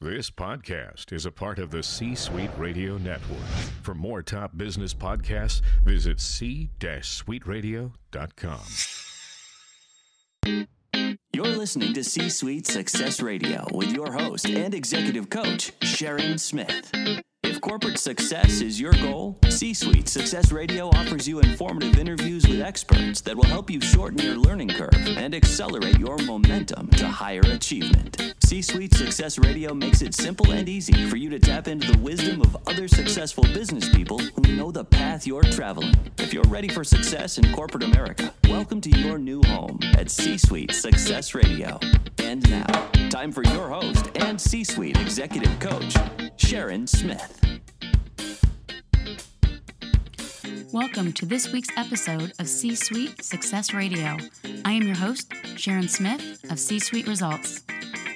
This podcast is a part of the C Suite Radio Network. For more top business podcasts, visit c-suiteradio.com. You're listening to C Suite Success Radio with your host and executive coach, Sharon Smith. Corporate success is your goal, C Suite Success Radio offers you informative interviews with experts that will help you shorten your learning curve and accelerate your momentum to higher achievement. C Suite Success Radio makes it simple and easy for you to tap into the wisdom of other successful business people who know the path you're traveling. If you're ready for success in corporate America, welcome to your new home at C Suite Success Radio. And now, time for your host and C Suite Executive Coach, Sharon Smith. Welcome to this week's episode of C Suite Success Radio. I am your host, Sharon Smith of C Suite Results.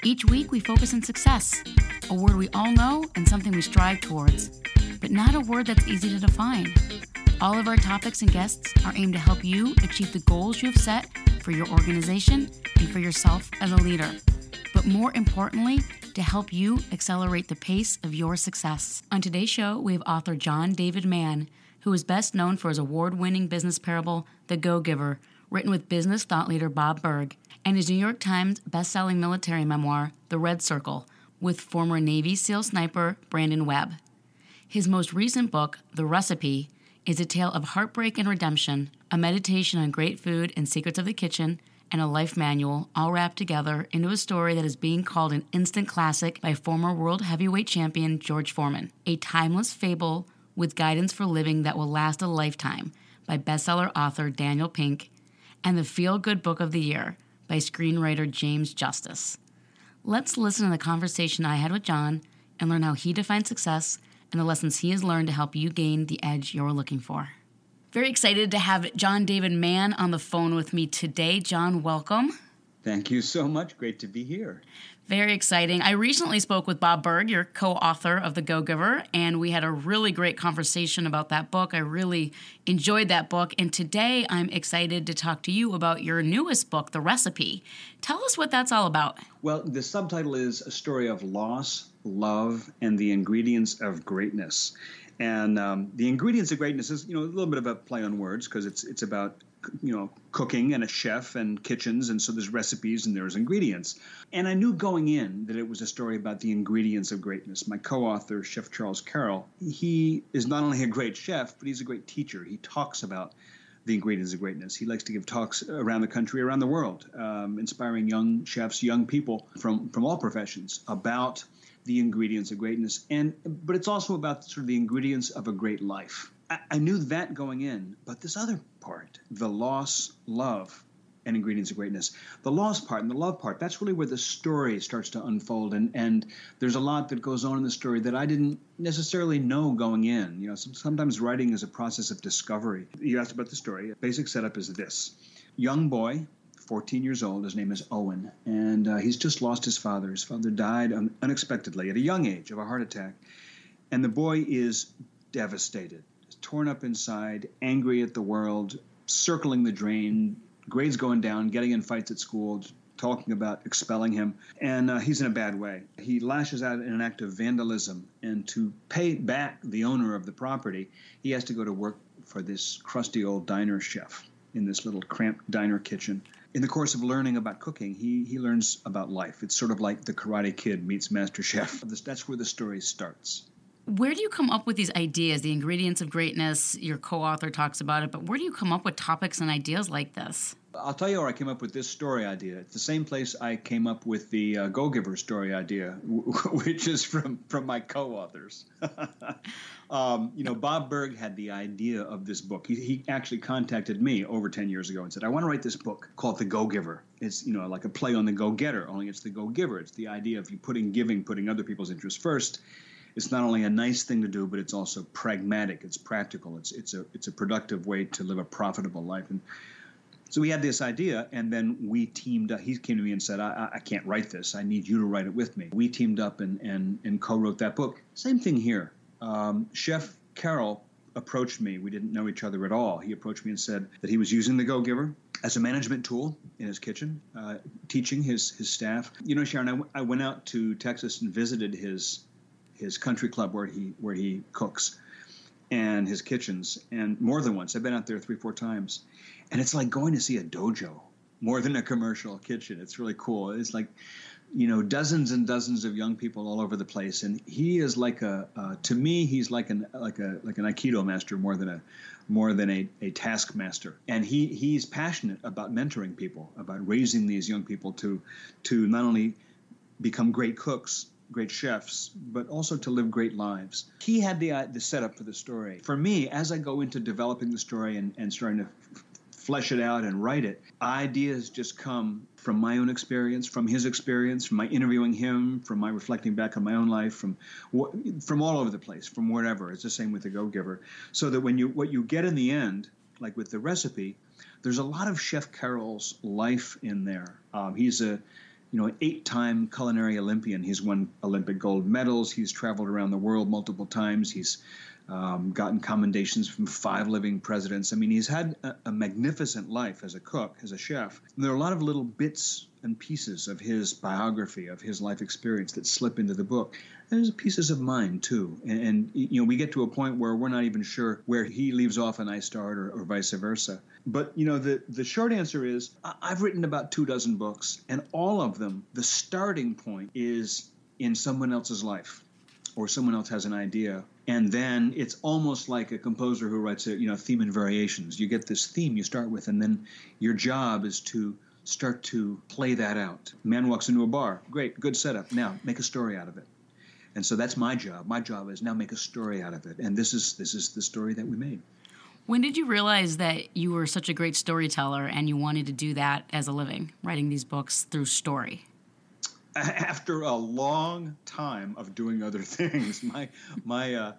Each week we focus on success, a word we all know and something we strive towards, but not a word that's easy to define. All of our topics and guests are aimed to help you achieve the goals you have set for your organization and for yourself as a leader, but more importantly, to help you accelerate the pace of your success. On today's show, we have author John David Mann who is best known for his award winning business parable, The Go Giver, written with business thought leader Bob Burg, and his New York Times best-selling military memoir, The Red Circle, with former Navy SEAL sniper Brandon Webb. His most recent book, The Recipe, is a tale of heartbreak and redemption, a meditation on great food and secrets of the kitchen, and a life manual, all wrapped together into a story that is being called an instant classic by former world heavyweight champion George Foreman, a timeless fable with Guidance for Living That Will Last a Lifetime by bestseller author Daniel Pink, and The Feel Good Book of the Year by screenwriter James Justice. Let's listen to the conversation I had with John and learn how he defines success and the lessons he has learned to help you gain the edge you're looking for. Very excited to have John David Mann on the phone with me today. John, welcome. Thank you so much. Great to be here. Very exciting. I recently spoke with Bob Burg, your co author of The Go Giver, and we had a really great conversation about that book. I really enjoyed that book. And today I'm excited to talk to you about your newest book, The Recipe. Tell us what that's all about. Well, the subtitle is A Story of Loss, Love, and the Ingredients of Greatness. And um, the ingredients of greatness is, you know, a little bit of a play on words because it's it's about you know cooking and a chef and kitchens and so there's recipes and there's ingredients. And i knew going in that it was a story about the ingredients of greatness. My co-author chef charles carroll he is not only a great chef but he's a great teacher. He talks about the ingredients of greatness. He likes to give talks around the country around the world um, inspiring young chefs young people from from all professions about the ingredients of greatness. And but it's also about sort of the ingredients of a great life I, knew that going in but this other part, the loss, love, and ingredients of greatness. The loss part and the love part, that's really where the story starts to unfold. And, and there's a lot that goes on in the story that I didn't necessarily know going in. You know, sometimes writing is a process of discovery. You asked about the story. Basic setup is this young boy, 14 years old, his name is Owen, and uh, he's just lost his father. His father died un- unexpectedly at a young age of a heart attack. And the boy is devastated torn up inside, angry at the world, circling the drain, grades going down, getting in fights at school, talking about expelling him, and uh, he's in a bad way. He lashes out in an act of vandalism, and to pay back the owner of the property, he has to go to work for this crusty old diner chef in this little cramped diner kitchen. In the course of learning about cooking, he, he learns about life. It's sort of like the Karate Kid meets Master Chef. That's where the story starts where do you come up with these ideas, the ingredients of greatness? Your co author talks about it, but where do you come up with topics and ideas like this? I'll tell you where I came up with this story idea. It's the same place I came up with the uh, Go Giver story idea, which is from, from my co authors. um, you know, Bob Burg had the idea of this book. He, he actually contacted me over 10 years ago and said, I want to write this book called The Go Giver. It's, you know, like a play on the go getter, only it's the go giver. It's the idea of you putting giving, putting other people's interests first it's not only a nice thing to do, but it's also pragmatic. It's practical. It's it's a it's a productive way to live a profitable life. And so we had this idea, and then we teamed up. He came to me and said, I, I can't write this. I need you to write it with me. We teamed up and, and, and co wrote that book. Same thing here. Um, Chef Carroll approached me. We didn't know each other at all. He approached me and said that he was using the Go Giver as a management tool in his kitchen, uh, teaching his his staff. You know, Sharon, I, w- I went out to Texas and visited his his country club where he where he cooks and his kitchens and more than once. I've been out there three four times and it's like going to see a dojo more than a commercial kitchen. It's really cool. It's like you know dozens and dozens of young people all over the place and he is like a uh, to me he's like an like a like an aikido master more than a more than a, a taskmaster. And he he's passionate about mentoring people about raising these young people to to not only become great cooks great chefs, but also to live great lives. He had the, uh, the setup for the story. For me, as I go into developing the story and, and starting to f- flesh it out and write it, ideas just come from my own experience, from his experience, from my interviewing him, from my reflecting back on my own life, from from all over the place, from wherever. It's the same with the Go Giver. So that when you what you get in the end, like with the recipe, there's a lot of Chef Carroll's life in there. Um, he's a you know, eight-time culinary Olympian. He's won Olympic gold medals. He's traveled around the world multiple times. He's um, gotten commendations from five living presidents. I mean, he's had a, a, magnificent life as a cook, as a chef. And there are a lot of little bits and pieces of his biography, of his life experience that slip into the book. And there's pieces of mine too. And, and, you know, we get to a point where we're not even sure where he leaves off and I start, or, or vice versa. But you know, the the short answer is I've written about two dozen books, and all of them, the starting point is in someone else's life, or someone else has an idea, and then it's almost like a composer who writes a you know theme and variations. You get this theme you start with, and then your job is to start to play that out. Man walks into a bar, great, good setup. Now make a story out of it. And so that's my job. My job is now make a story out of it, and this is this is the story that we made. When did you realize that you were such a great storyteller and you wanted to do that as a living, writing these books through story? After a long time of doing other things, my my uh,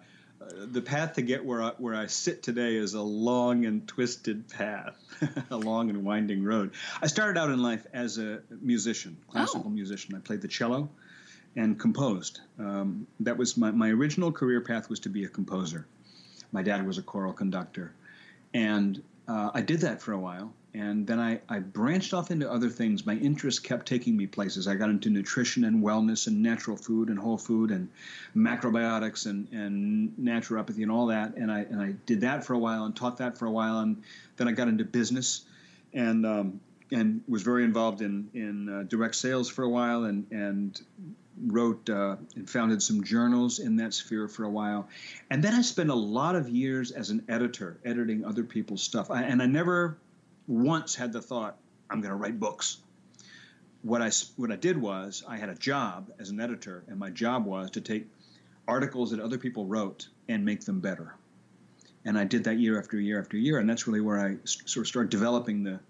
the path to get where I, where I sit today is a long and twisted path, a long and winding road. I started out in life as a musician, classical oh. musician. I played the cello and composed. Um, that was my, my original career path was to be a composer. My dad was a choral conductor. And uh, I did that for a while. And then I, I branched off into other things. My interest kept taking me places. I got into nutrition and wellness and natural food and whole food and macrobiotics and, and naturopathy and all that. And I, and I did that for a while and taught that for a while. And then I got into business and, um, and was very involved in, in uh, direct sales for a while and, and wrote uh, and founded some journals in that sphere for a while. And then I spent a lot of years as an editor, editing other people's stuff. I, and I never once had the thought, I'm going to write books. What I, what I did was, I had a job as an editor, and my job was to take articles that other people wrote and make them better. And I did that year after year after year. And that's really where I sort of started developing the,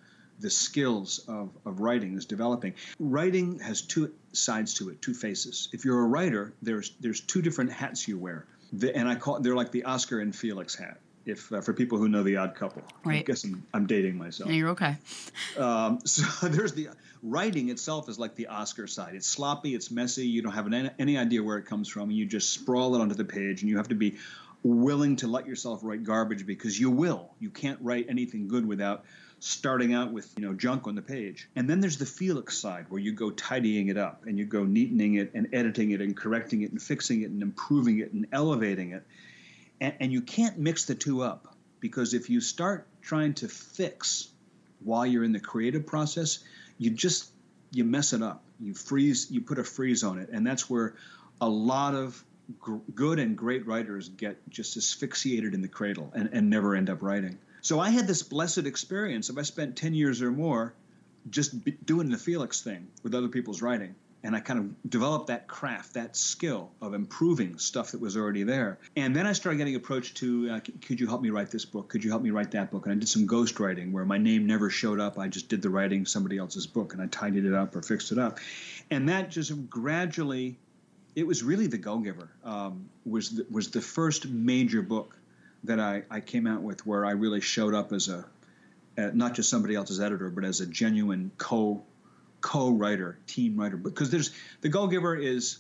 the skills of, of writing is developing. Writing has two sides to it, two faces. If you're a writer, there's there's two different hats you wear, the, and I call they're like the Oscar and Felix hat. If uh, for people who know the Odd Couple, right. I guess I'm, I'm dating myself. Yeah, you're okay. Um, so there's the writing itself is like the Oscar side. It's sloppy, it's messy. You don't have any, any idea where it comes from. And you just sprawl it onto the page, and you have to be willing to let yourself write garbage because you will. You can't write anything good without starting out with you know junk on the page and then there's the felix side where you go tidying it up and you go neatening it and editing it and correcting it and fixing it and improving it and elevating it and, and you can't mix the two up because if you start trying to fix while you're in the creative process you just you mess it up. You freeze you put a freeze on it. And that's where a lot of gr- good and great writers get just asphyxiated in the cradle and, and never end up writing. So I had this blessed experience of I spent 10 years or more just doing the Felix thing with other people's writing. And I kind of developed that craft, that skill of improving stuff that was already there. And then I started getting approached to, uh, could you help me write this book? Could you help me write that book? And I did some ghostwriting where my name never showed up. I just did the writing somebody else's book and I tidied it up or fixed it up. And that just gradually, it was really the Go Giver um, was the, was the first major book that I, I came out with where I really showed up as a, uh, not just somebody else's editor, but as a genuine co co writer, team writer. Because there's the Go Giver is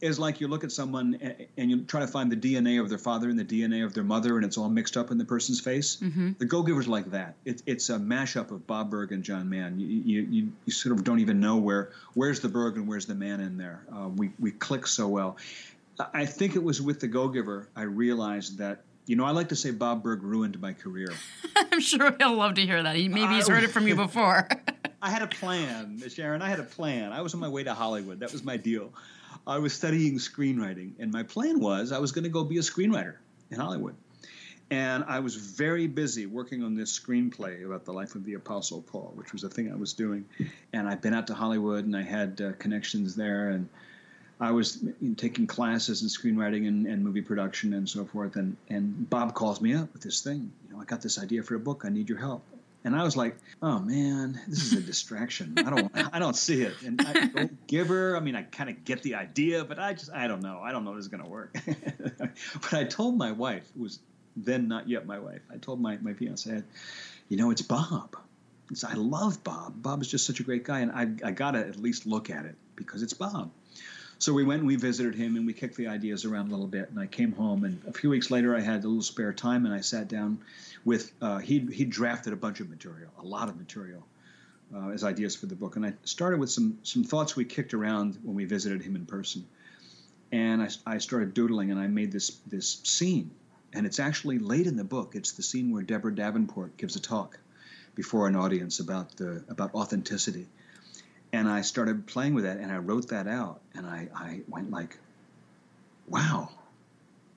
is like you look at someone and you try to find the DNA of their father and the DNA of their mother, and it's all mixed up in the person's face. Mm-hmm. The Go Giver's like that. It, it's a mashup of Bob Burg and John Mann. You, you, you, sort of don't even know where where's the Burg and where's the Mann in there. Uh, we we click so well. I think it was with the Go Giver I realized that you know, I like to say Bob Burg ruined my career. I'm sure he'll love to hear that. He, maybe he's heard it from you before. I had a plan. Sharon. I had a plan. I was on my way to Hollywood. That was my deal. I was studying screenwriting, and my plan was I was going to go be a screenwriter in Hollywood. And I was very busy working on this screenplay about the life of the Apostle Paul, which was a thing I was doing. And I'd been out to Hollywood, and I had uh, connections there, and I was taking classes in screenwriting and, and, movie production and so forth. And, and Bob calls me up with this thing. You know, I got this idea for a book. I need your help. And I was like, oh man, this is a distraction. I don't, I don't see it. And I don't give her. I mean, I kind of get the idea, but I just, I don't know. I don't know if this is going to work. but I told my wife, who was then not yet my wife, I told my, my fiance, you know, it's Bob. It's, I love Bob. Bob is just such a great guy. And I, I got to at least look at it because it's Bob. So we went and we visited him and we kicked the ideas around a little bit. And I came home and a few weeks later I had a little spare time and I sat down with uh, he he drafted a bunch of material, a lot of material. Uh, as ideas for the book, and I started with some some thoughts we kicked around when we visited him in person, and I, I started doodling, and I made this this scene, and it's actually late in the book. It's the scene where Deborah Davenport gives a talk before an audience about the about authenticity, and I started playing with that and I wrote that out and I, I went like, wow,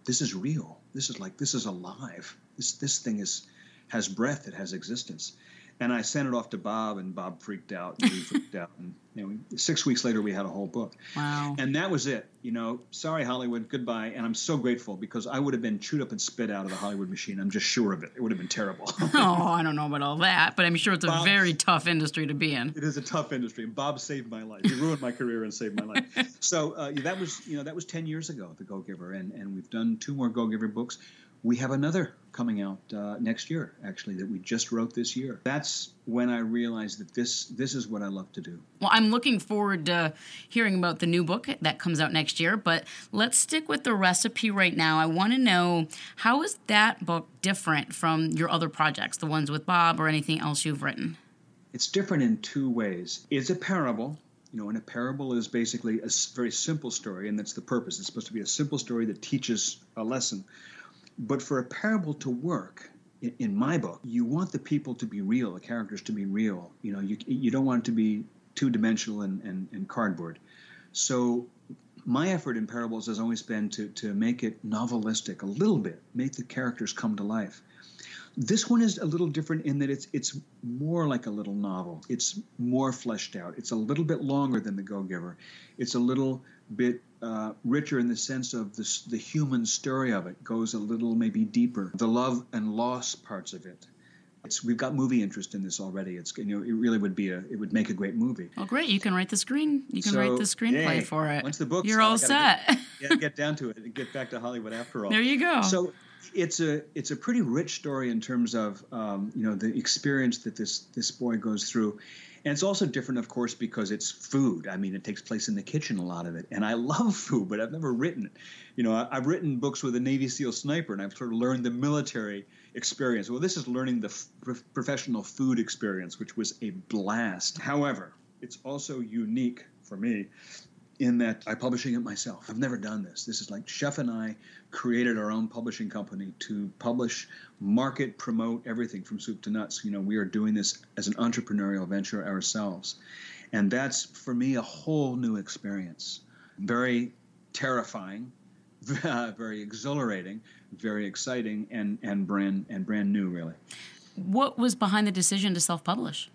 this is real. This is like this is alive. This this thing is has breath, it has existence. And I sent it off to Bob, and Bob freaked out, and we freaked out. And you know, six weeks later, we had a whole book. Wow! And that was it. You know, sorry Hollywood, goodbye. And I'm so grateful because I would have been chewed up and spit out of the Hollywood machine. I'm just sure of it. It would have been terrible. oh, I don't know about all that, but I'm sure it's a Bob, very tough industry to be in. It is a tough industry. Bob saved my life. He ruined my career and saved my life. So uh, that was, you know, that was 10 years ago, The Go Giver, and and we've done two more Go Giver books we have another coming out uh, next year actually that we just wrote this year. That's when i realized that this this is what i love to do. Well i'm looking forward to hearing about the new book that comes out next year but let's stick with the recipe right now. I want to know how is that book different from your other projects the ones with bob or anything else you've written? It's different in two ways. It's a parable you know, and a parable is basically a very simple story, and that's the purpose. It's supposed to be a simple story that teaches a lesson. But for a parable to work, in, my book, you want the people to be real, the characters to be real. You know, you, you don't want it to be two dimensional and, and, and cardboard. So my effort in parables has always been to, to make it novelistic a little bit, make the characters come to life. This one is a little different in that it's it's more like a little novel. It's more fleshed out. It's a little bit longer than The Go Giver. It's a little bit uh, richer in the sense of the, the human story of it goes a little maybe deeper. The love and loss parts of it. It's, we've got movie interest in this already. It's you know it really would be a it would make a great movie. Oh, great! You can write the screen. You can so, write the screenplay yay. for it. Once the book's you're all set. Get, yeah, get down to it and get back to Hollywood after all. There you go. So it's a it's a pretty rich story in terms of um, you know the experience that this this boy goes through, and it's also different, of course, because it's food. I mean, it takes place in the kitchen, a lot of it. And I love food, but I've never written it. You know, I've written books with a Navy SEAL sniper, and I've sort of learned the military experience. Well, this is learning the f- professional food experience, which was a blast. However, it's also unique for me in that I'm publishing it myself. I've never done this. This is like Chef and I created our own publishing company to publish, market, promote everything from soup to nuts. You know, we are doing this as an entrepreneurial venture ourselves. And that's for me a whole new experience. Very terrifying, very exhilarating, very exciting and and brand and brand new really. What was behind the decision to self-publish?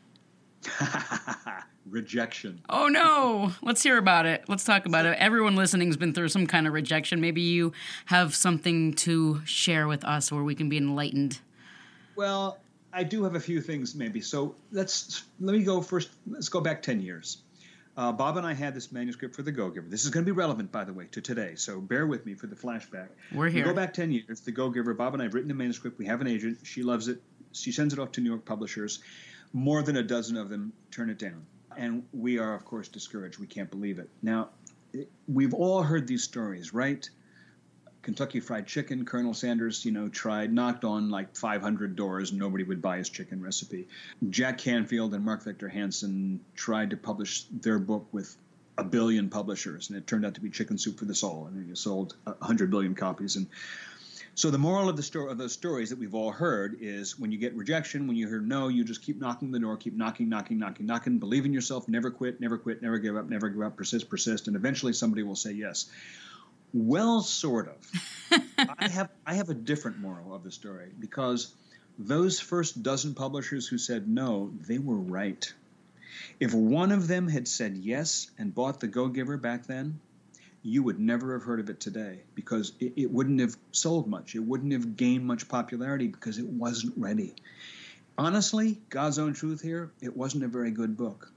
rejection. Oh no! Let's hear about it. Let's talk about it. Everyone listening's been through some kind of rejection. Maybe you have something to share with us where we can be enlightened. Well, I do have a few things maybe. So let's let me go first. Let's go back ten years. Uh, Bob and I had this manuscript for The Go Giver. This is going to be relevant, by the way, to today. So bear with me for the flashback. We're here. We go back 10 years. The Go Giver. Bob and I have written a manuscript. We have an agent. She loves it. She sends it off to New York publishers. More than a dozen of them turn it down and we are, of course, discouraged. We can't believe it. Now, we've all heard these stories, right? Kentucky Fried Chicken, Colonel Sanders, you know, tried, knocked on like 500 doors, and nobody would buy his chicken recipe. Jack Canfield and Mark Victor Hansen tried to publish their book with a billion publishers, and it turned out to be Chicken Soup for the Soul, and it sold 100 billion copies. And so the moral of the story of those stories that we've all heard is when you get rejection, when you hear no, you just keep knocking the door, keep knocking, knocking, knocking, knocking, believe in yourself, never quit, never quit, never give up, never give up, persist, persist, and eventually somebody will say yes. Well, sort of. I have I have a different moral of the story because those first dozen publishers who said no, they were right. If one of them had said yes and bought the Go Giver back then, you would never have heard of it today because it, it, wouldn't have sold much. It wouldn't have gained much popularity because it wasn't ready. Honestly, God's own truth here, it wasn't a very good book.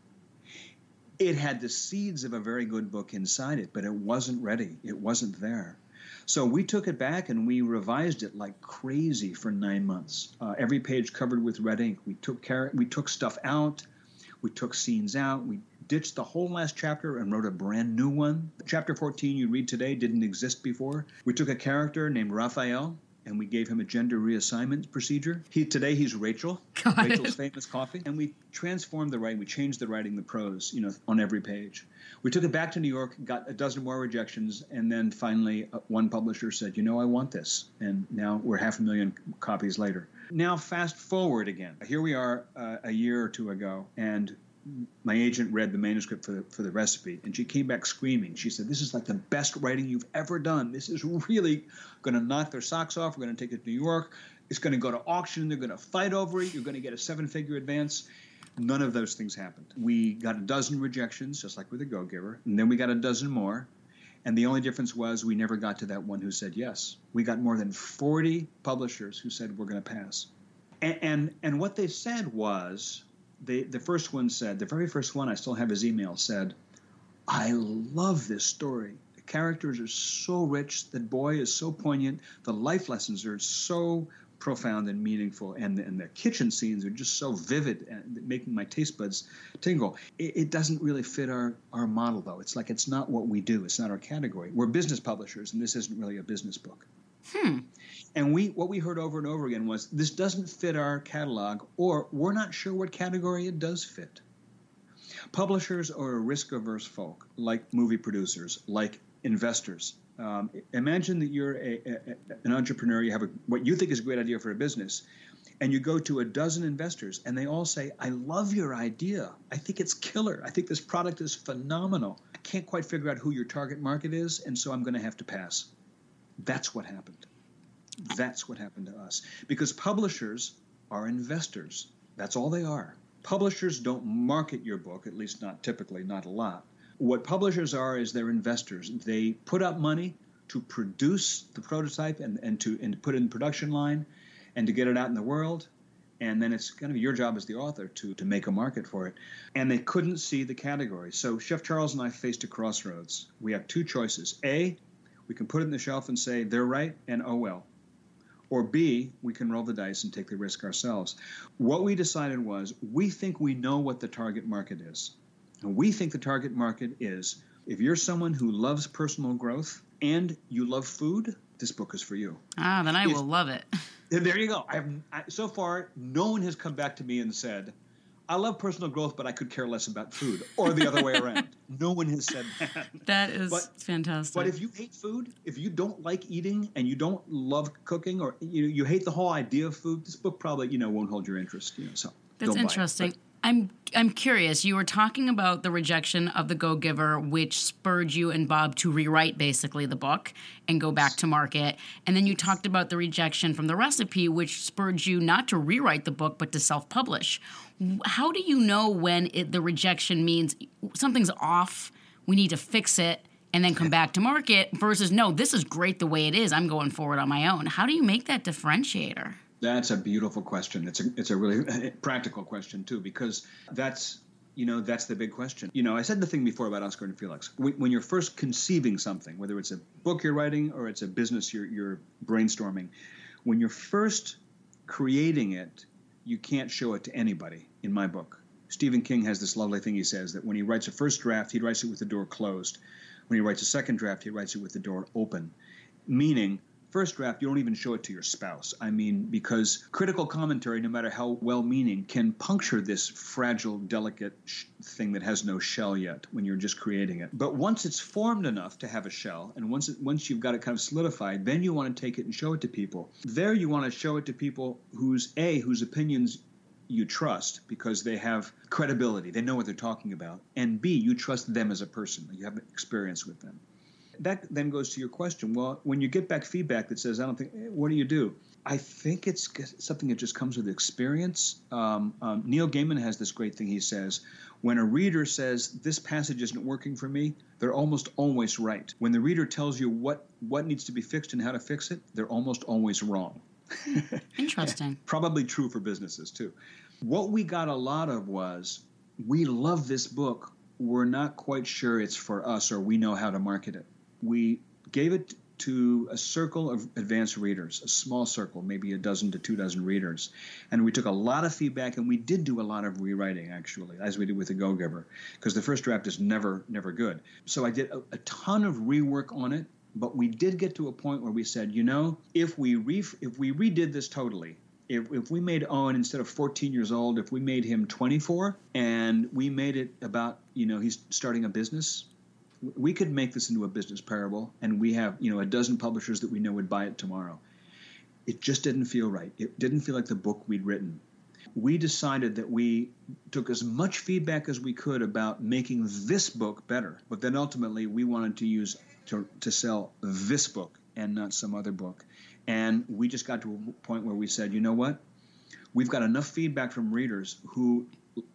It had the seeds of a very good book inside it, but it wasn't ready. It wasn't there. So we took it back and we revised it like crazy for nine months. Uh, every page covered with red ink. We took care, we took stuff out, we took scenes out, we ditched the whole last chapter and wrote a brand new one. Chapter 14 you read today didn't exist before. We took a character named Raphael and we gave him a gender reassignment procedure. He today he's Rachel, Rachel's famous coffee, and we transformed the writing. We changed the writing, the prose, you know, on every page. We took it back to New York, got a dozen more rejections, and then finally uh, one publisher said, "You know, I want this," and now we're half a million copies later. Now fast forward again. Here we are uh, a year or two ago, and my agent read the manuscript for the, for the recipe and she came back screaming. She said this is like the best writing you've ever done. This is really going to knock their socks off. We're going to take it to new york. It's going to go to auction. They're going to fight over it. You're going to get a seven figure advance. None of those things happened. We got a dozen rejections just like with the go giver and then we got a dozen more. And the only difference was we never got to that one who said yes. We got more than 40 publishers who said we're going to pass. And, and and what they said was they, the first one said, the very first one, I still have his email, said, I love this story. The characters are so rich. The boy is so poignant. The life lessons are so profound and meaningful. And the, and the kitchen scenes are just so vivid and making my taste buds tingle. It, it doesn't really fit our, our model, though. It's like it's not what we do, it's not our category. We're business publishers, and this isn't really a business book. Hmm. And we what we heard over and over again was this doesn't fit our catalog, or we're not sure what category it does fit. Publishers are risk averse folk, like movie producers, like investors. Um, imagine that you're a, a, an entrepreneur, you have a, what you think is a great idea for a business, and you go to a dozen investors, and they all say, I love your idea. I think it's killer. I think this product is phenomenal. I can't quite figure out who your target market is, and so I'm going to have to pass. That's what happened. That's what happened to us. Because publishers are investors. That's all they are. Publishers don't market your book, at least not typically, not a lot. What publishers are is they're investors. They put up money to produce the prototype and, and to and put it in the production line and to get it out in the world. And then it's to be your job as the author to, to make a market for it. And they couldn't see the category. So Chef Charles and I faced a crossroads. We have two choices. A, we can put it in the shelf and say they're right and oh well. Or B, we can roll the dice and take the risk ourselves. What we decided was we think we know what the target market is. And we think the target market is if you're someone who loves personal growth and you love food, this book is for you. Ah, then I Yes. will love it. There you go. I've I, so far no one has come back to me and said, "I love personal growth, but I could care less about food," or the other way around. No one has said that. That is But- fantastic. But if you hate food, if you don't like eating and you don't love cooking, or you you hate the whole idea of food, this book probably you know won't hold your interest. You know, so That's don't buy it. I'm I'm curious. You were talking about the rejection of the Go Giver, which spurred you and Bob to rewrite basically the book and go back to market. And then you talked about the rejection from the recipe, which spurred you not to rewrite the book but to self-publish. How do you know when it, the rejection means something's off? We need to fix it and then come back to market versus no, this is great the way it is. I'm going forward on my own. How do you make that differentiator? That's a beautiful question. It's a it's a really practical question too because that's you know that's the big question. You know, I said the thing before about Oscar and Felix. When you're first conceiving something, whether it's a book you're writing or it's a business you're you're brainstorming, when you're first creating it, you can't show it to anybody. In my book, Stephen King has this lovely thing he says that when he writes a first draft, he writes it with the door closed. When he writes a second draft, he writes it with the door open, meaning first draft, you don't even show it to your spouse. I mean, because critical commentary, no matter how well meaning, can puncture this fragile, delicate sh- thing that has no shell yet when you're just creating it. But once it's formed enough to have a shell, and once it, once you've got it kind of solidified, then you want to take it and show it to people. There, you want to show it to people whose a whose opinions you trust because they have credibility, they know what they're talking about, and b you trust them as a person, you have experience with them that then goes to your question. Well, when you get back feedback that says, "I don't think," what do you do? I think it's something that just comes with experience. Um, um, Neil Gaiman has this great thing. He says, when a reader says this passage isn't working for me, they're almost always right. When the reader tells you what what needs to be fixed and how to fix it, they're almost always wrong. Interesting. Probably true for businesses too. What we got a lot of was, we love this book. We're not quite sure it's for us or we know how to market it we gave it to a circle of advanced readers, a small circle, maybe a dozen to two dozen readers. And we took a lot of feedback and we did do a lot of rewriting actually, as we did with the Go Giver, because the first draft is never, never good. So I did a, a, ton of rework on it, but we did get to a point where we said, you know, if we re- if we redid this totally, if, if we made Owen instead of 14 years old, if we made him 24 and we made it about, you know, he's starting a business we could make this into a business parable and we have you know a dozen publishers that we know would buy it tomorrow. It just didn't feel right. It didn't feel like the book we'd written. We decided that we took as much feedback as we could about making this book better but then ultimately we wanted to use to, to sell this book and not some other book. And we just got to a point where we said you know what? We've got enough feedback from readers who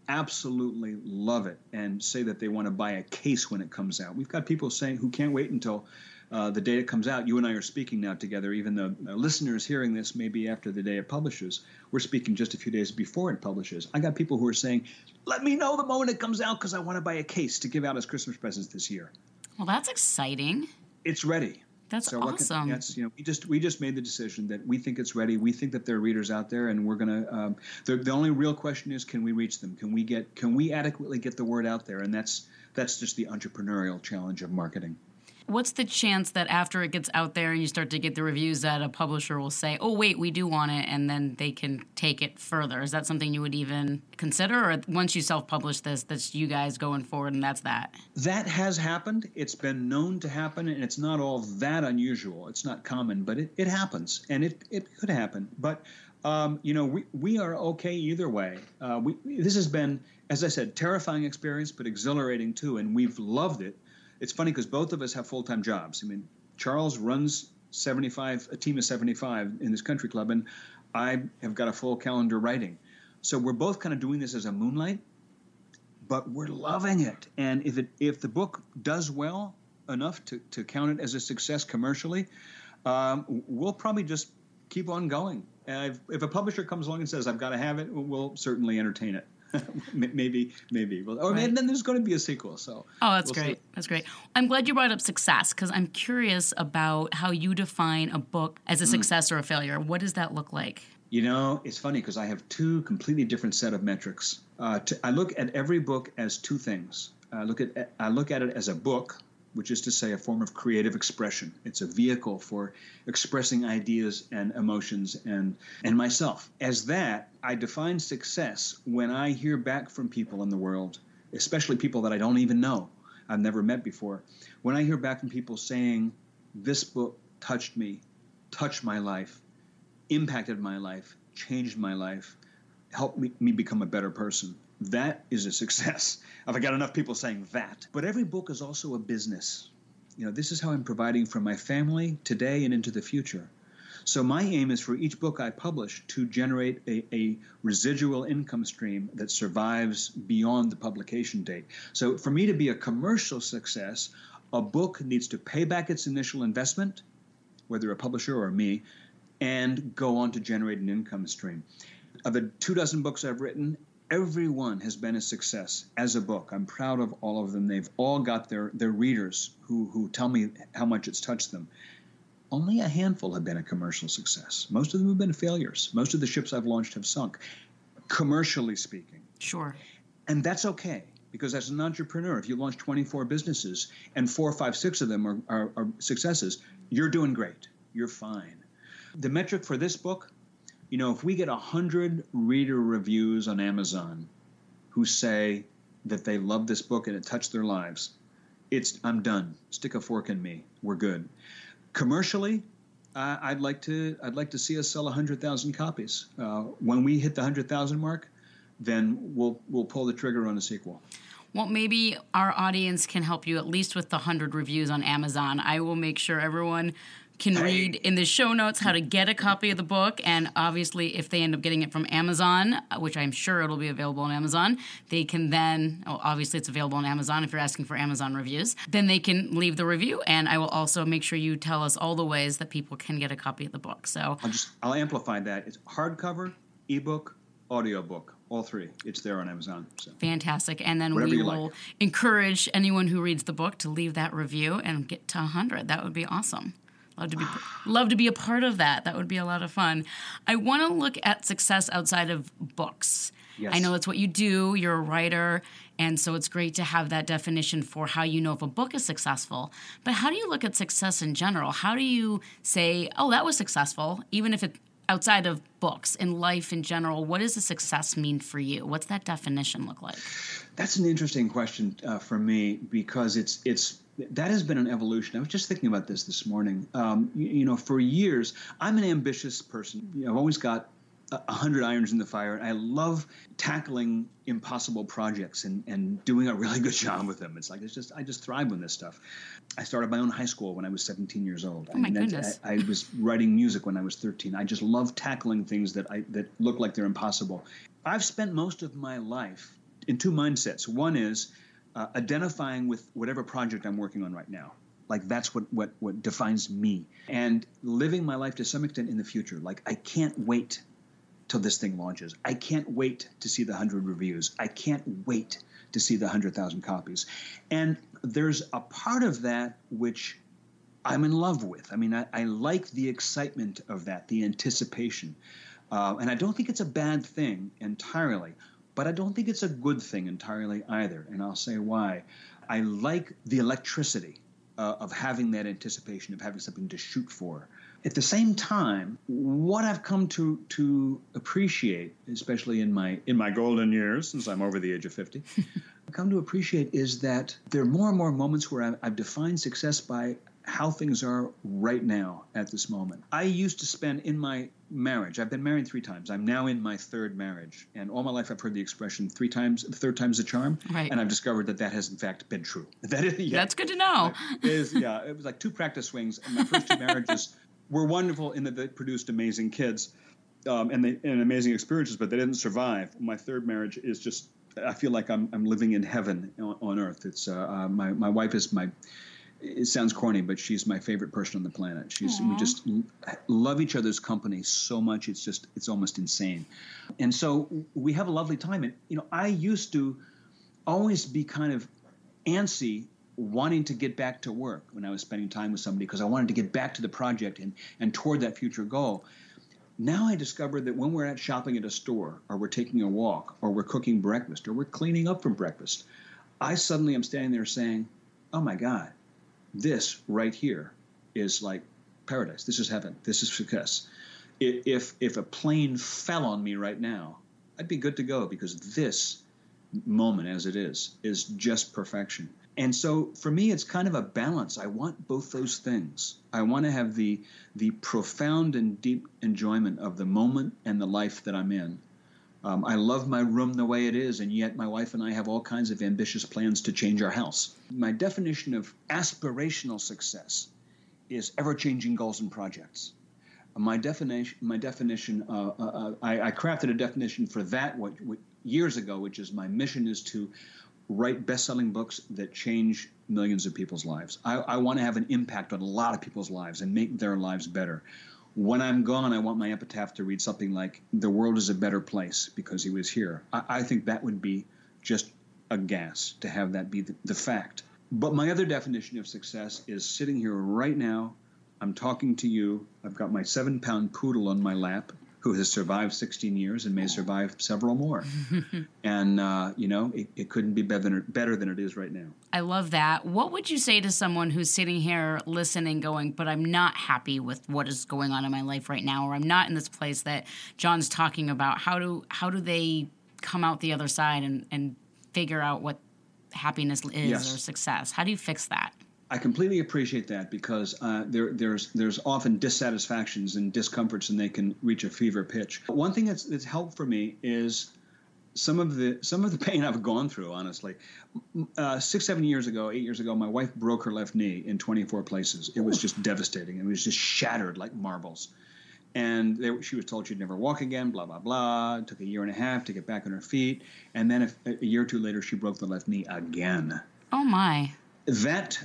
absolutely love it and say that they want to buy a case when it comes out. We've got people saying who can't wait until uh, the day it comes out. You and I are speaking now together, even though listeners hearing this may be after the day it publishes. We're speaking just a few days before it publishes. I got people who are saying, let me know the moment it comes out because I want to buy a case to give out as Christmas presents this year. Well, that's exciting. It's ready. That's so awesome. Can, that's you know we just we just made the decision that we think it's ready. We think that there are readers out there, and we're gonna. Um, the, the only real question is, can we reach them? Can we get? Can we adequately get the word out there? And that's that's just the entrepreneurial challenge of marketing. What's the chance that after it gets out there and you start to get the reviews that a publisher will say, "Oh, wait, we do want it," and then they can take it further? Is that something you would even consider, or once you self-publish this, that's you guys going forward, and that's that? That has happened. It's been known to happen, and it's not all that unusual. It's not common, but it, it happens, and it, it could happen. But um, you know, we, we are okay either way. Uh, we, this has been, as I said, terrifying experience, but exhilarating too, and we've loved it it's funny because both of us have full time jobs. I mean, Charles runs 75, a team of 75 in this country club, and I have got a full calendar writing. So we're both kind of doing this as a moonlight, but we're loving it. And if it if the book does well enough to, to count it as a success commercially, um, we'll probably just keep on going. if, if a publisher comes along and says, I've got to have it, we'll certainly entertain it. maybe, maybe. Well, or right. then there's going to be a sequel. So. Oh, that's we'll great. See. That's great. I'm glad you brought up success because I'm curious about how you define a book as a mm. success or a failure. What does that look like? You know, it's funny because I have two completely different set of metrics. Uh, to, I look at every book as two things. I look at I look at it as a book, which is to say a form of creative expression. It's a vehicle for expressing ideas and emotions and, and myself. As that, I define success when I hear back from people in the world, especially people that I don't even know, I've never met before. When I hear back from people saying, This book touched me, touched my life, impacted my life, changed my life, helped me, me become a better person that is a success. I've got enough people saying that. But every book is also a business. You know, this is how I'm providing for my family today and into the future. So my aim is for each book I publish to generate a, a, residual income stream that survives beyond the publication date. So for me to be a commercial success, a book needs to pay back its initial investment, whether a publisher or me, and go on to generate an income stream. Of the two dozen books I've written, every one has been a success as a book. I'm proud of all of them. They've all got their, their readers who, who tell me how much it's touched them. Only a handful have been a commercial success. Most of them have been failures. Most of the ships I've launched have sunk, commercially speaking. Sure. And that's okay Because as an entrepreneur, if you launch 24 businesses and four, five, six of them are, are, are successes, you're doing great. You're fine. The metric for this book, you know, if we get 100 reader reviews on Amazon who say that they love this book and it touched their lives, it's I'm done. Stick a fork in me. We're good. Commercially, uh, I'd like to I'd like to see us sell 100,000 copies. Uh, when we hit the 100,000 mark, then we'll we'll pull the trigger on a sequel. Well, maybe our audience can help you at least with the 100 reviews on Amazon. I will make sure everyone can read in the show notes how to get a copy of the book. And obviously, if they end up getting it from Amazon, uh, which I'm sure it'll be available on Amazon, they can then, well, obviously, it's available on Amazon if you're asking for Amazon reviews, then they can leave the review. And I will also make sure you tell us all the ways that people can get a copy of the book. So I'll just, I'll amplify that. It's hardcover, ebook, audiobook all three it's there on amazon so. fantastic and then Whatever we will like. encourage anyone who reads the book to leave that review and get to 100 that would be awesome love to be love to be a part of that. That would be a lot of fun. I want to look at success outside of books. Yes. i know that's what you do. You're a writer and so it's great to have that definition for how you know if a book is successful. But how do you look at success in general? How do you say oh that was successful even if it outside of books in life in general what does a success mean for you? What's that definition look like? That's an interesting question uh, for me because it's it's that has been an evolution. I was just thinking about this this morning. Um, you, you know, for years, I'm an ambitious person. You know, I've always got a hundred irons in the fire. and I love tackling impossible projects and, and doing a really good job with them. It's like it's just I just thrive on this stuff. I started my own high school when I was 17 years old. Oh, my I mean, I- goodness. I, I was writing music when I was 13. I just love tackling things that I that look like they're impossible. I've spent most of my life in two mindsets. One is uh, identifying with whatever project I'm working on right now. Like that's what, what what defines me, and living my life to some extent in the future. Like I can't wait till this thing launches. I can't wait to see the hundred reviews. I can't wait to see the hundred thousand copies. And there's a part of that which I'm in love with. I mean, I, I like the excitement of that, the anticipation. Uh, and I don't think it's a bad thing entirely, but I don't think it's a good thing entirely either. And I'll say why. I like the electricity uh, of having that anticipation, of having something to shoot for. At the same time, what I've come to to appreciate, especially in my in my golden years, since I'm over the age of fifty, I've come to appreciate is that there are more and more moments where I've, I've defined success by how things are right now at this moment. I used to spend in my marriage, I've been married three times. I'm now in my third marriage. And all my life I've heard the expression three times, the third time's a charm. Right. And I've discovered that that has in fact been true. That is, yeah, That's good to know. is yeah, it was like two practice swings. And my first two marriages were wonderful in that they produced amazing kids um, and they and amazing experiences, but they didn't survive. My third marriage is just I feel like I'm I'm living in heaven on, on earth. It's uh, uh, my my wife is my. It sounds corny, but she's my favorite person on the planet. She's we just love each other's company so much. It's just it's almost insane, and so we have a lovely time. And you know, I used to always be kind of antsy wanting to get back to work when I was spending time with somebody because I wanted to get back to the project and, and toward that future goal. Now I discovered that when we're out shopping at a store or we're taking a walk or we're cooking breakfast or we're cleaning up from breakfast, I suddenly am standing there saying, oh my God, this right here is like paradise. This is heaven. This is success. If, if a plane fell on me right now, I'd be good to go because this moment as it is is just perfection. And so for me it's kind of a balance. I want both those things. I want to have the the profound and deep enjoyment of the moment and the life that I'm in. Um, I love my room the way it is, and yet my wife and I have all kinds of ambitious plans to change our house. My definition of aspirational success is ever changing goals and projects. My definition, my definition, uh, uh, uh, I, I crafted a definition for that what, what, years ago, which is my mission is to write best-selling books that change millions of people's lives. I, I want to have an impact on a lot of people's lives and make their lives better. When I'm gone, I want my epitaph to read something like "The world is a better place because he was here." I, I think that would be just a gas to have that be the, the fact. But my other definition of success is sitting here right now. I'm talking to you. I've got my seven pound poodle on my lap who has survived 16 years and may survive several more. and, uh, you know, it, it couldn't be better than, better than it is right now. I love that. What would you say to someone who's sitting here listening, going, but I'm not happy with what is going on in my life right now, or I'm not in this place that John's talking about? How do, how do they come out the other side and, and figure out what happiness is Yes. or success? How do you fix that? I completely appreciate that because uh, there, there's there's often dissatisfactions and discomforts, and they can reach a fever pitch. One thing that's, that's helped for me is some of the some of the pain I've gone through. Honestly, uh, six seven years ago, eight years ago, my wife broke her left knee in 24 places. It was just devastating. It was just shattered like marbles. And they, she was told she'd never walk again. Blah blah blah. It took a year and a half to get back on her feet, and then a, a year or two later, she broke the left knee again Oh my. that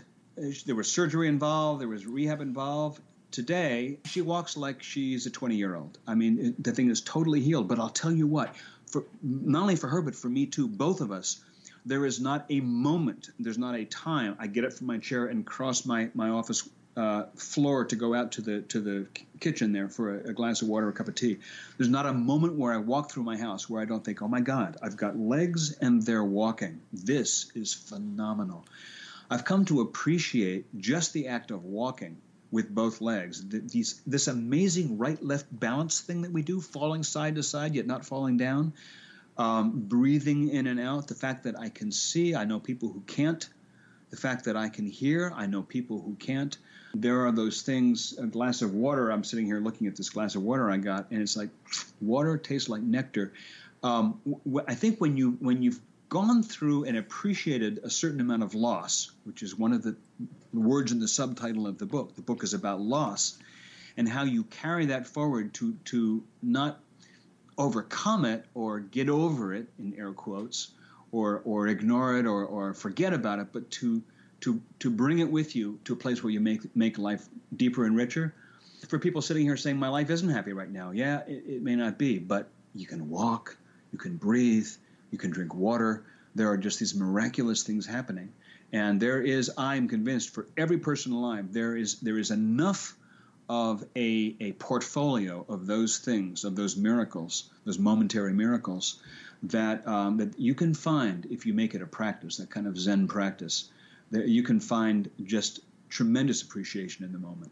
there was surgery involved, there was rehab involved. Today, she walks like she's a 20 year old. I mean, it- the thing is totally healed. But I'll tell you what, for not only for her, but for me too, both of us, there is not a moment, there's not a time I get up from my chair and cross my, my office uh, floor to go out to the to the kitchen there for a, a glass of water, or a cup of tea. There's not a moment where I walk through my house where I don't think, oh my God, I've got legs and they're walking. This is phenomenal. I've come to appreciate just the act of walking with both legs. These, this amazing right left balance thing that we do, falling side to side yet not falling down, um, breathing in and out, the fact that I can see, I know people who can't, the fact that I can hear, I know people who can't. There are those things, a glass of water, I'm sitting here looking at this glass of water I got, and it's like water tastes like nectar. Um, I think when you when you've gone through and appreciated a certain amount of loss, which is one of the words in the subtitle of the book. The book is about loss and how you carry that forward to to not overcome it or get over it in air quotes or or ignore it or, or forget about it, but to to to bring it with you to a place where you make make life deeper and richer. For people sitting here saying my life isn't happy right now, yeah, it, it may not be, but you can walk, you can breathe, you can drink water. There are just these miraculous things happening, and there is, I am convinced, for every person alive, there is there is enough of a, a portfolio of those things, of those miracles, those momentary miracles, that um, that you can find if you make it a practice, that kind of Zen practice, that you can find just tremendous appreciation in the moment.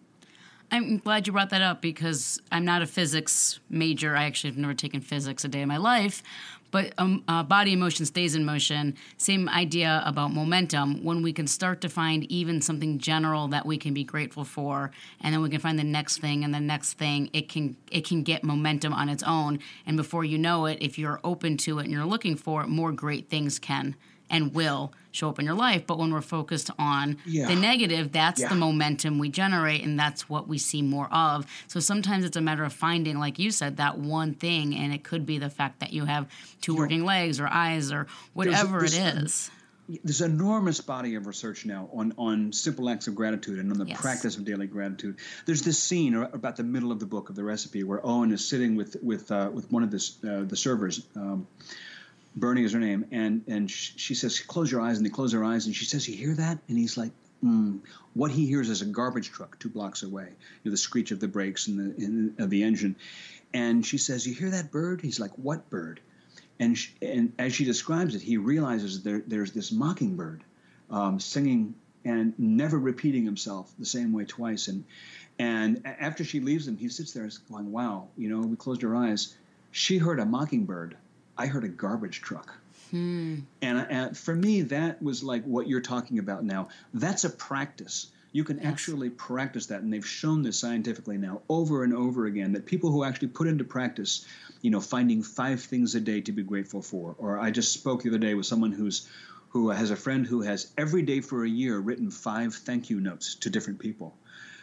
I'm glad you brought that up because I'm not a physics major. I actually have never taken physics a day in my life. But um, uh, body in motion stays in motion. Same idea about momentum. When we can start to find even something general that we can be grateful for, and then we can find the next thing and the next thing, it can it can get momentum on its own. And before you know it, if you're open to it and you're looking for it, more great things can and will show up in your life. But when we're focused on Yeah. the negative, that's Yeah. the momentum we generate, and that's what we see more of. So sometimes it's a matter of finding, like you said, that one thing, and it could be the fact that you have two working legs or eyes or whatever it is. There's an enormous body of research now on, on simple acts of gratitude and on the Yes. practice of daily gratitude. There's this scene about the middle of the book of the recipe where Owen is sitting with with uh, with one of the uh, the servers. Um, Bernie is her name, and and she says, "Close your eyes," and they close their eyes, and she says, "You hear that?" And he's like, mm. "What he hears is a garbage truck two blocks away. You know, the screech of the brakes and the of the engine." And she says, "You hear that bird?" He's like, "What bird?" And sh- and as she describes it, he realizes there there's this mockingbird um, singing and never repeating himself the same way twice. And and after she leaves him, he sits there going, "Wow, you know." We closed our eyes. She heard a mockingbird. I heard a garbage truck. Hmm. And, and for me, that was like what you're talking about now. That's a practice. You can actually practice that, and they've shown this scientifically now over and over again that people who actually put into practice, you know, finding five things a day to be grateful for. Or I just spoke the other day with someone who's who has a friend who has every day for a year written five thank you notes to different people.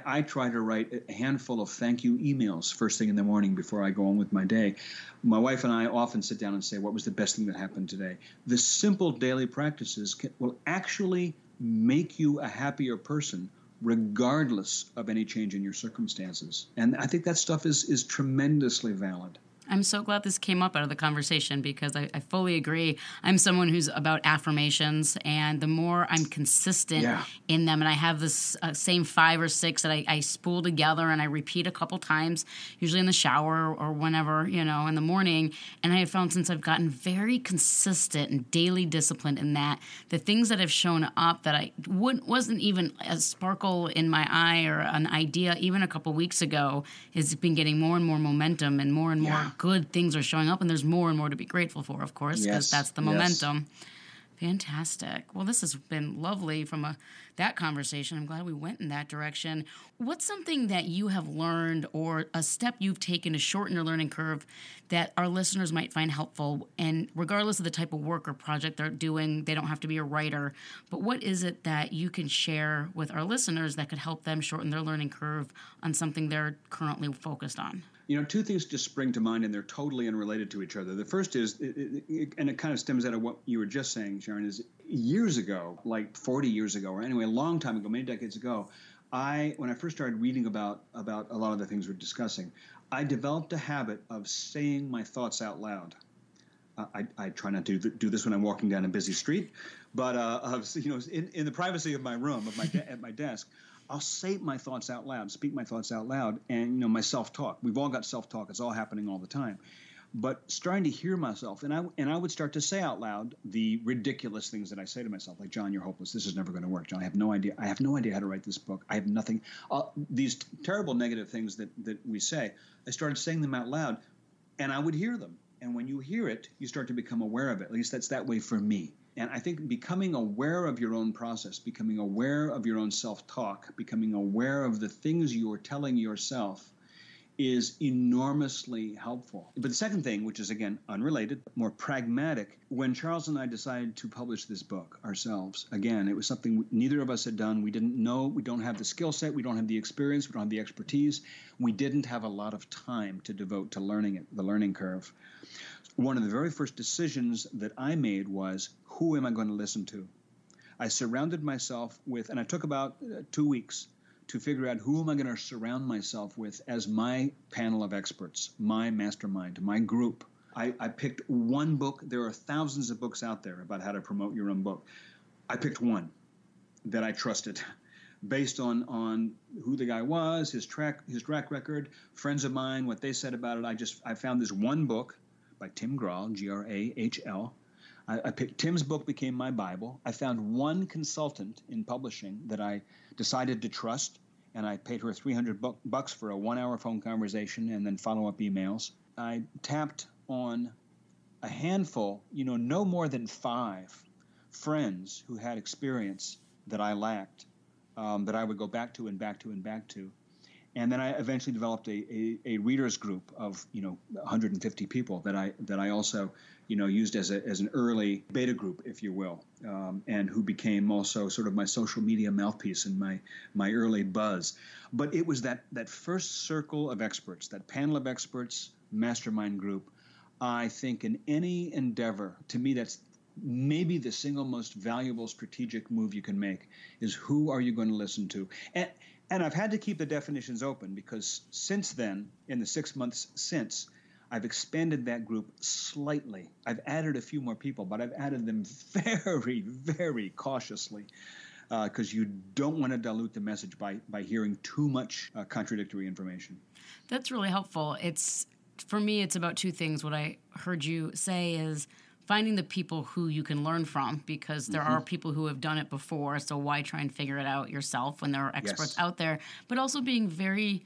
I try to write a handful of thank you emails first thing in the morning before I go on with my day. My wife and I often sit down and say, What was the best thing that happened today? The simple daily practices can, will actually make you a happier person regardless of any change in your circumstances. And I think that stuff is, is tremendously valid. I'm so glad this came up out of the conversation because I, I fully agree. I'm someone who's about affirmations, and the more I'm consistent Yeah. in them, and I have this uh, same five or six that I, I spool together and I repeat a couple times, usually in the shower or whenever, you know, in the morning. And I have found since I've gotten very consistent and daily disciplined in that, the things that have shown up that I would, wasn't even a sparkle in my eye or an idea even a couple weeks ago has been getting more and more momentum and more and more Yeah. Good things are showing up. And there's more and more to be grateful for, of course, because Yes. that's the Yes. momentum. Fantastic. Well, this has been lovely from a that conversation. I'm glad we went in that direction. What's something that you have learned or a step you've taken to shorten your learning curve that our listeners might find helpful? And regardless of the type of work or project they're doing, they don't have to be a writer. But what is it that you can share with our listeners that could help them shorten their learning curve on something they're currently focused on? You know, two things just spring to mind, and they're totally unrelated to each other. The first is, and it kind of stems out of what you were just saying, Sharon, is years ago, like 40 years ago, or anyway, a long time ago, many decades ago, I, when I first started reading about about a lot of the things we're discussing, I developed a habit of saying my thoughts out loud. I, I try not to do do this when I'm walking down a busy street, but uh, of, you know, in, in the privacy of my room, of my de- at my desk, I'll say my thoughts out loud, speak my thoughts out loud, and you know my self-talk. We've all got self-talk; it's all happening all the time. But starting to hear myself, and I and I would start to say out loud the ridiculous things that I say to myself, like John, you're hopeless. This is never going to work. John, I have no idea. I have no idea how to write this book. I have nothing. Uh, these terrible negative things that that we say. I started saying them out loud, and I would hear them. And when you hear it, you start to become aware of it. At least that's that way for me. And I think becoming aware of your own process, becoming aware of your own self talk, becoming aware of the things you are telling yourself is enormously helpful. But the second thing, which is again unrelated, more pragmatic, when Charles and I decided to publish this book ourselves, again, it was something neither of us had done. We didn't know, we don't have the skill set, we don't have the experience, we don't have the expertise. We didn't have a lot of time to devote to learning it, the learning curve. One of the very first decisions that I made was who am I going to listen to? I surrounded myself with, and I took about uh, two weeks to figure out who am I going to surround myself with as my panel of experts, my mastermind, my group. I, I picked one book. There are thousands of books out there about how to promote your own book. I picked one that I trusted based on on who the guy was, his track his track record, friends of mine, what they said about it. I just I found this one book by Tim Grahl, G R A H L. I, I picked Tim's book became my Bible. I found one consultant in publishing that I decided to trust, and I paid her 300 bu- bucks for a one-hour phone conversation and then follow-up emails. I tapped on a handful, you know, no more than five friends who had experience that I lacked, um, that I would go back to and back to and back to. And then I eventually developed a, a, a readers group of you know 150 people that I that I also you know used as a as an early beta group, if you will, um, and who became also sort of my social media mouthpiece and my my early buzz. But it was that that first circle of experts, that panel of experts, mastermind group. I think in any endeavor, to me, that's maybe the single most valuable strategic move you can make is who are you going to listen to and and I've had to keep the definitions open because since then in the 6 months since I've expanded that group slightly I've added a few more people but I've added them very very cautiously because you don't want to dilute the message by by hearing too much uh, contradictory information That's really helpful. It's for me it's about two things. What I heard you say is finding the people who you can learn from because there are mm-hmm. people who have done it before, so why try and figure it out yourself when there are experts Yes. out there, but also being very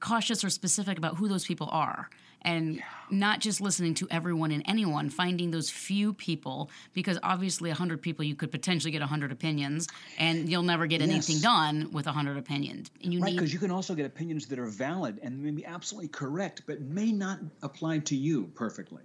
cautious or specific about who those people are and not just listening to everyone and anyone finding those few people because obviously 100 people you could potentially get 100 opinions and you'll never get anything done with 100 opinions. And you Right, need because you can also get opinions that are valid and may be absolutely correct, but may not apply to you perfectly.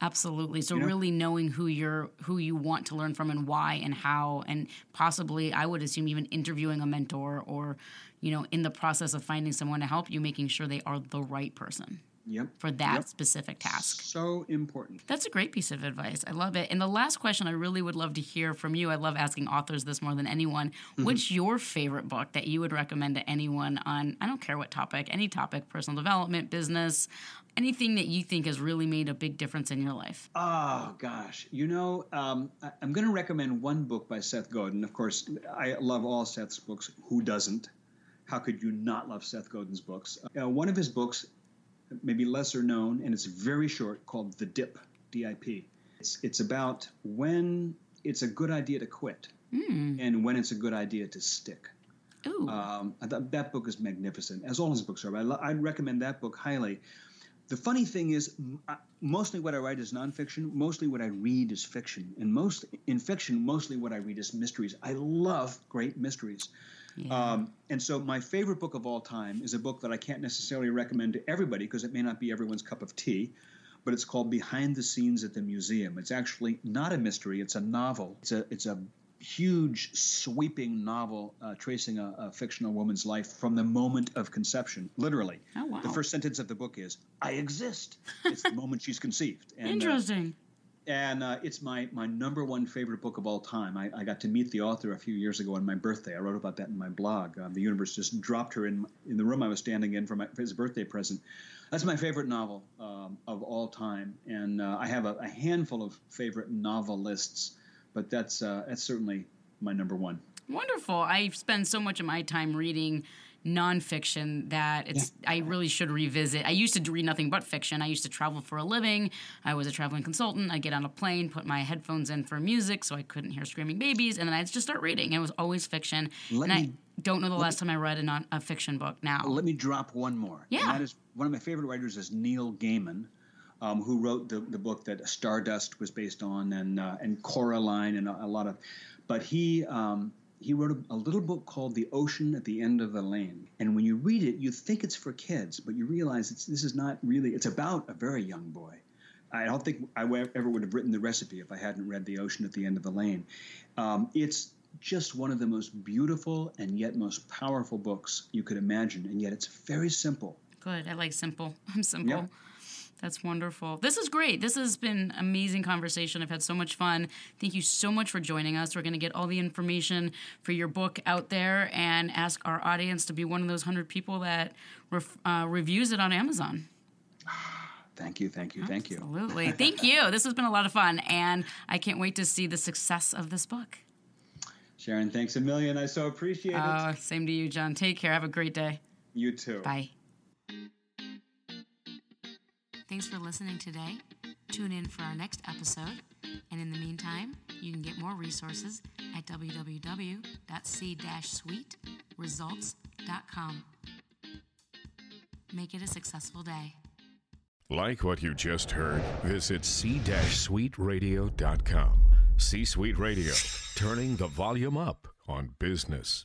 Absolutely. So know? really knowing who you're who you want to learn from and why and how and possibly I would assume even interviewing a mentor or you know in the process of finding someone to help you making sure they are the right person. Yep. for that Yep. specific task. So important. That's a great piece of advice. I love it. And the last question I really would love to hear from you. I love asking authors this more than anyone. Mm-hmm. What's your favorite book that you would recommend to anyone on, I don't care what topic, any topic, personal development, business, anything that you think has really made a big difference in your life? Oh gosh, you know, um, I, I'm going to recommend one book by Seth Godin. Of course, I love all Seth's books. Who doesn't? How could you not love Seth Godin's books? Uh, one of his books, maybe lesser known, and it's very short, called The Dip, D-I-P. It's it's about when it's a good idea to quit and when it's a good idea to stick. Ooh. Um, I that book is magnificent, as all his books are. But I lo- I'd recommend that book highly. The funny thing is, mostly what I write is nonfiction. Mostly what I read is fiction, and most in fiction, mostly what I read is mysteries. I love great mysteries. Um, and so, my favorite book of all time is a book that I can't necessarily recommend to everybody because it may not be everyone's cup of tea. But it's called Behind the Scenes at the Museum. It's actually not a mystery; it's a novel. It's a it's a huge, sweeping novel uh, tracing a, a fictional woman's life from the moment of conception, literally. Oh, wow. The first sentence of the book is, "I exist." It's the moment she's conceived. And, uh, Interesting. and uh, it's my, my number one favorite book of all time. I, I got to meet the author a few years ago on my birthday. I wrote about that in my blog. Uh, the universe just dropped her in in the room I was standing in for, my, for his birthday present. That's my favorite novel um, of all time, and uh, I have a, a handful of favorite novelists, but that's uh, that's certainly my number one. Wonderful. I spend so much of my time reading nonfiction that it's I really should revisit. I used to read nothing but fiction. I used to travel for a living. I was a traveling consultant. I'd get on a plane, put my headphones in for music so I couldn't hear screaming babies, and then I'd just start reading. It was always fiction. Let and me- I don't know the last time I read a, non, a fiction book now. Let me drop one more. Yeah. And that is one of my favorite writers is Neil Gaiman, um, who wrote the, the book that Stardust was based on, and uh, and Coraline, and a, a lot of. But he um, he wrote a, a little book called The Ocean at the End of the Lane, and when you read it, you think it's for kids, but you realize it's this is not really. It's about a very young boy. I don't think I w- ever would have written the recipe if I hadn't read The Ocean at the End of the Lane. Um, it's just one of the most beautiful and yet most powerful books you could imagine, and yet it's very simple. Good. I like simple. I'm simple. That's wonderful. This is great. This has been amazing conversation. I've had so much fun. Thank you so much for joining us. We're going to get all the information for your book out there and ask our audience to be one of those 100 people that ref, uh, reviews it on Amazon. Thank you, thank you, thank you. Absolutely. Thank you. This has been a lot of fun, and I can't wait to see the success of this book. Sharon, thanks a million. I so appreciate it. Uh, same to you, John. Take care. Have a great day. You too. Bye. Thanks for listening today. Tune in for our next episode. And in the meantime, you can get more resources at www.c-suiteresults.com. Make it a successful day. Like what you just heard? Visit c-suiteradio.com. C-Suite Radio, turning the volume up on business.